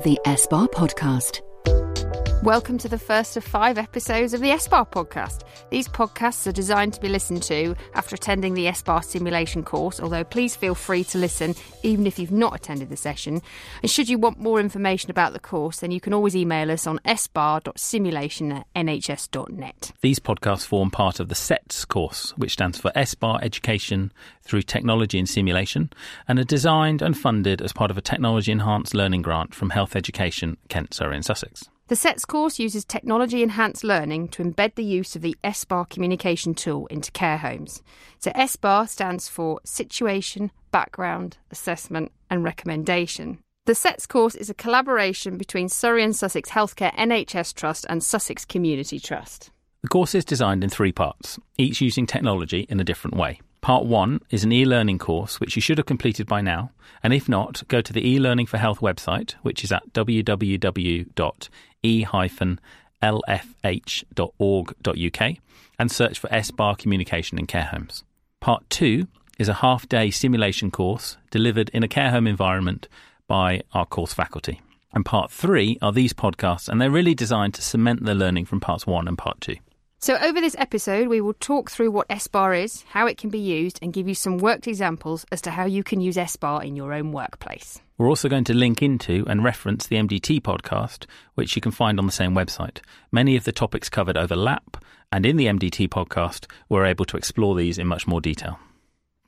The SBAR Podcast. Welcome to the first of five episodes of the SBAR podcast. These podcasts are designed to be listened to after attending the SBAR simulation course, although please feel free to listen even if you've not attended the session. And should you want more information about the course, then you can always email us on sbar.simulation at nhs.net. These podcasts form part of the SETS course, which stands for SBAR Education through Technology and Simulation, and are designed and funded as part of a technology enhanced learning grant from Health Education, Kent, Surrey, and Sussex. The SETS course uses technology enhanced learning to embed the use of the SBAR communication tool into care homes. So, SBAR stands for Situation, Background, Assessment and Recommendation. The SETS course is a collaboration between Surrey and Sussex Healthcare NHS Trust and Sussex Community Trust. The course is designed in three parts, each using technology in a different way. Part one is an e learning course, which you should have completed by now. And if not, go to the e learning for health website, which is at www.e-lfh.org.uk, and search for SBAR Communication in Care Homes. Part two is a half day simulation course delivered in a care home environment by our course faculty. And part three are these podcasts, and they're really designed to cement the learning from parts one and part two. So, over this episode, we will talk through what SBAR is, how it can be used, and give you some worked examples as to how you can use SBAR in your own workplace. We're also going to link into and reference the MDT podcast, which you can find on the same website. Many of the topics covered overlap, and in the MDT podcast, we're able to explore these in much more detail.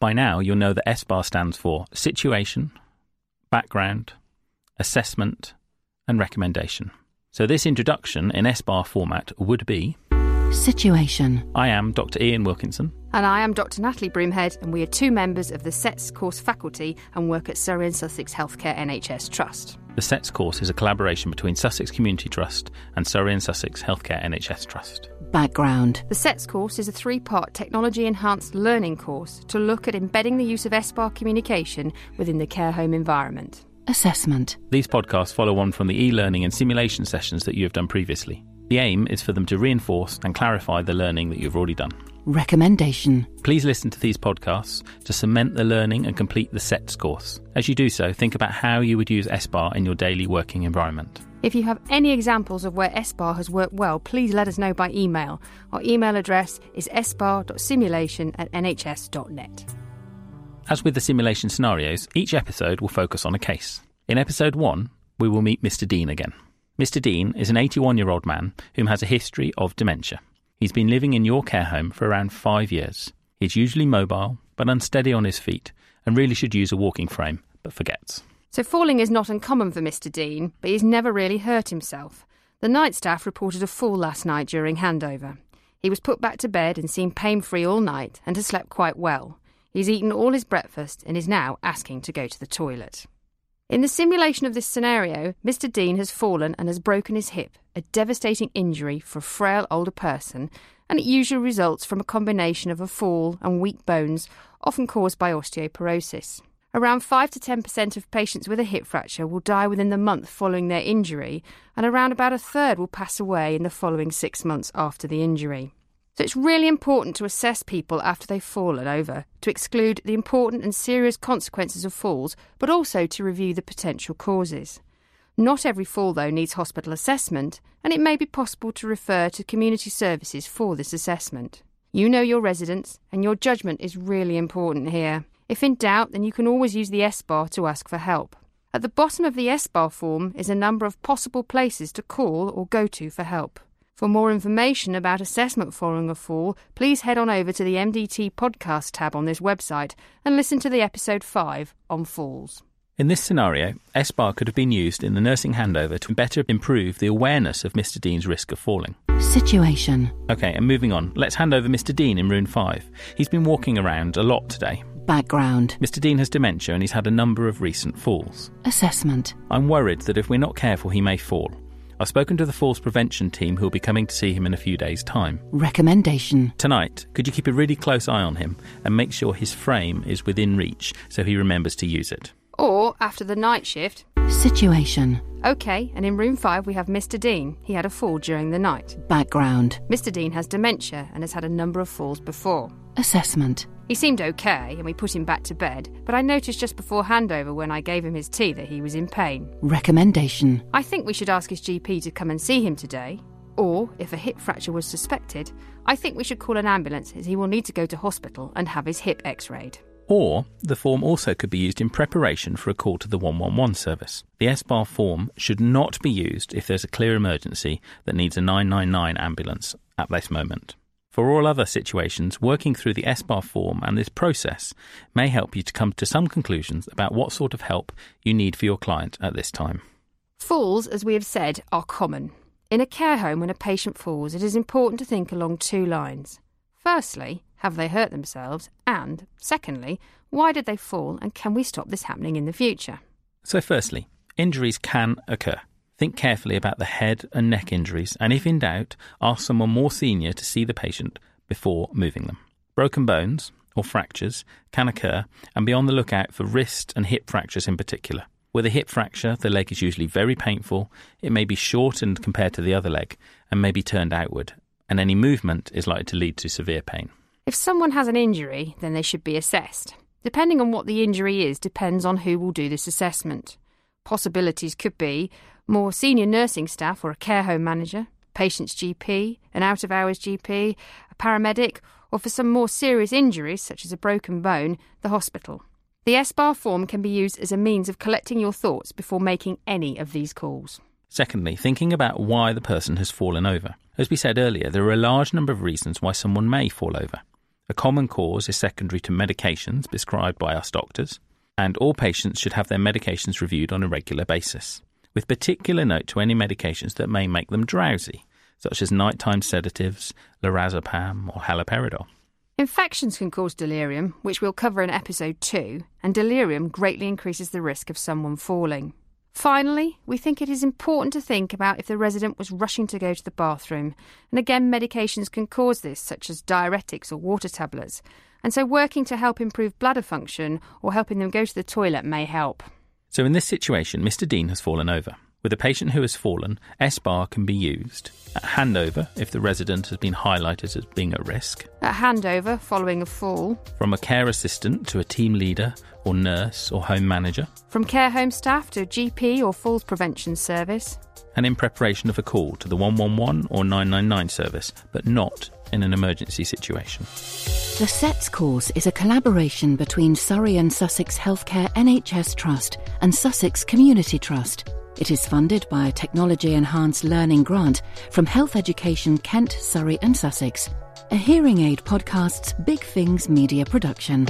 By now, you'll know that SBAR stands for Situation, Background, Assessment, and Recommendation. So, this introduction in SBAR format would be Situation. I am Dr. Iain Wilkinson. And I am Dr. Natalie Broomhead, and we are two members of the SETS course faculty and work at Surrey and Sussex Healthcare NHS Trust. The SETS course is a collaboration between Sussex Community Trust and Surrey and Sussex Healthcare NHS Trust. Background. The SETS course is a three part technology enhanced learning course to look at embedding the use of SBAR communication within the care home environment. Assessment. These podcasts follow on from the e learning and simulation sessions that you have done previously. The aim is for them to reinforce and clarify the learning that you've already done. Recommendation. Please listen to these podcasts to cement the learning and complete the SETS course. As you do so, think about how you would use SBAR in your daily working environment. If you have any examples of where SBAR has worked well, please let us know by email. Our email address is sbar.simulation at nhs.net. As with the simulation scenarios, each episode will focus on a case. In episode 1, we will meet Mr. Dean again. Mr. Dean is an 81 year old man whom has a history of dementia. He's been living in your care home for around five years. He's usually mobile, but unsteady on his feet, and really should use a walking frame, but forgets. So, falling is not uncommon for Mr. Dean, but he's never really hurt himself. The night staff reported a fall last night during handover. He was put back to bed and seemed pain free all night and has slept quite well. He's eaten all his breakfast and is now asking to go to the toilet. In the simulation of this scenario, Mr. Dean has fallen and has broken his hip, a devastating injury for a frail older person, and it usually results from a combination of a fall and weak bones, often caused by osteoporosis. Around 5 to 10% of patients with a hip fracture will die within the month following their injury, and around about a third will pass away in the following six months after the injury. So it's really important to assess people after they've fallen over, to exclude the important and serious consequences of falls, but also to review the potential causes. Not every fall, though, needs hospital assessment, and it may be possible to refer to community services for this assessment. You know your residents, and your judgment is really important here. If in doubt, then you can always use the SBAR to ask for help. At the bottom of the SBAR form is a number of possible places to call or go to for help. For more information about assessment following a fall, please head on over to the MDT podcast tab on this website and listen to the episode 5 on falls. In this scenario, SBAR could have been used in the nursing handover to better improve the awareness of Mr. Dean's risk of falling. Situation. Okay, and moving on, let's hand over Mr. Dean in room 5. He's been walking around a lot today. Background. Mr. Dean has dementia and he's had a number of recent falls. Assessment. I'm worried that if we're not careful, he may fall. I've spoken to the falls prevention team who will be coming to see him in a few days' time. Recommendation. Tonight, could you keep a really close eye on him and make sure his frame is within reach so he remembers to use it? Or after the night shift. Situation. OK, and in room 5 we have Mr. Dean. He had a fall during the night. Background. Mr. Dean has dementia and has had a number of falls before. Assessment. He seemed okay, and we put him back to bed, but I noticed just before handover when I gave him his tea that he was in pain. Recommendation. I think we should ask his GP to come and see him today. Or, if a hip fracture was suspected, I think we should call an ambulance as he will need to go to hospital and have his hip x rayed. Or the form also could be used in preparation for a call to the 111 service. The SBAR form should not be used if there's a clear emergency that needs a 999 ambulance at this moment. For all other situations, working through the SBAR form and this process may help you to come to some conclusions about what sort of help you need for your client at this time. Falls, as we have said, are common. In a care home, when a patient falls, it is important to think along two lines. Firstly, have they hurt themselves? And, secondly, why did they fall and can we stop this happening in the future? So, firstly, injuries can occur. Think carefully about the head and neck injuries, and if in doubt, ask someone more senior to see the patient before moving them. Broken bones or fractures can occur, and be on the lookout for wrist and hip fractures in particular. With a hip fracture, the leg is usually very painful. It may be shortened compared to the other leg and may be turned outward, and any movement is likely to lead to severe pain. If someone has an injury, then they should be assessed. Depending on what the injury is, depends on who will do this assessment. Possibilities could be more senior nursing staff or a care home manager, patient's GP, an out of hours GP, a paramedic, or for some more serious injuries, such as a broken bone, the hospital. The SBAR form can be used as a means of collecting your thoughts before making any of these calls. Secondly, thinking about why the person has fallen over. As we said earlier, there are a large number of reasons why someone may fall over. A common cause is secondary to medications prescribed by us doctors, and all patients should have their medications reviewed on a regular basis with particular note to any medications that may make them drowsy, such as nighttime sedatives, lorazepam, or haloperidol. Infections can cause delirium, which we'll cover in episode 2, and delirium greatly increases the risk of someone falling. Finally, we think it is important to think about if the resident was rushing to go to the bathroom, and again, medications can cause this, such as diuretics or water tablets, and so working to help improve bladder function or helping them go to the toilet may help. So, in this situation, Mr. Dean has fallen over. With a patient who has fallen, SBAR can be used at handover if the resident has been highlighted as being at risk, at handover following a fall, from a care assistant to a team leader or nurse or home manager, from care home staff to GP or falls prevention service, and in preparation of a call to the 111 or 999 service, but not in an emergency situation. The SETS course is a collaboration between Surrey and Sussex Healthcare NHS Trust and Sussex Community Trust. It is funded by a technology enhanced learning grant from Health Education Kent, Surrey, and Sussex. A hearing aid podcast's BigFings media production.